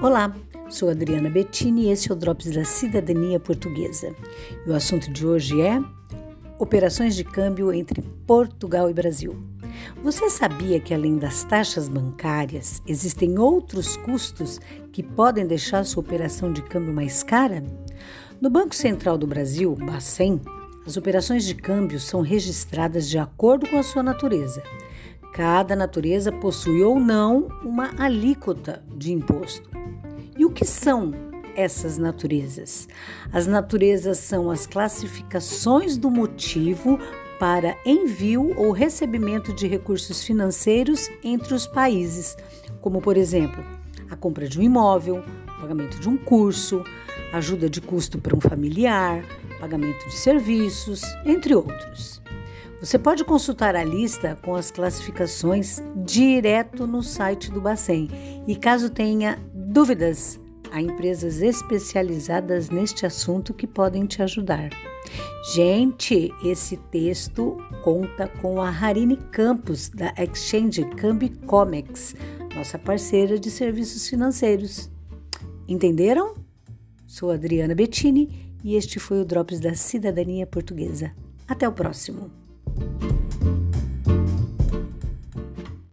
Olá, sou Adriana Bettini e esse é o Drops da Cidadania Portuguesa. E o assunto de hoje é operações de câmbio entre Portugal e Brasil. Você sabia que além das taxas bancárias, existem outros custos que podem deixar sua operação de câmbio mais cara? No Banco Central do Brasil, Bacen, as operações de câmbio são registradas de acordo com a sua natureza. Cada natureza possui ou não uma alíquota de imposto. E o que são essas naturezas? As naturezas são as classificações do motivo para envio ou recebimento de recursos financeiros entre os países, como por exemplo, a compra de um imóvel, pagamento de um curso, ajuda de custo para um familiar, pagamento de serviços, entre outros. Você pode consultar a lista com as classificações direto no site do Bacen e caso tenha dúvidas, há empresas especializadas neste assunto que podem te ajudar. Gente, esse texto conta com a Harine Campos da Exchange Cambicomex, nossa parceira de serviços financeiros. Entenderam? Sou Adriana Bettini e este foi o Drops da Cidadania Portuguesa. Até o próximo! you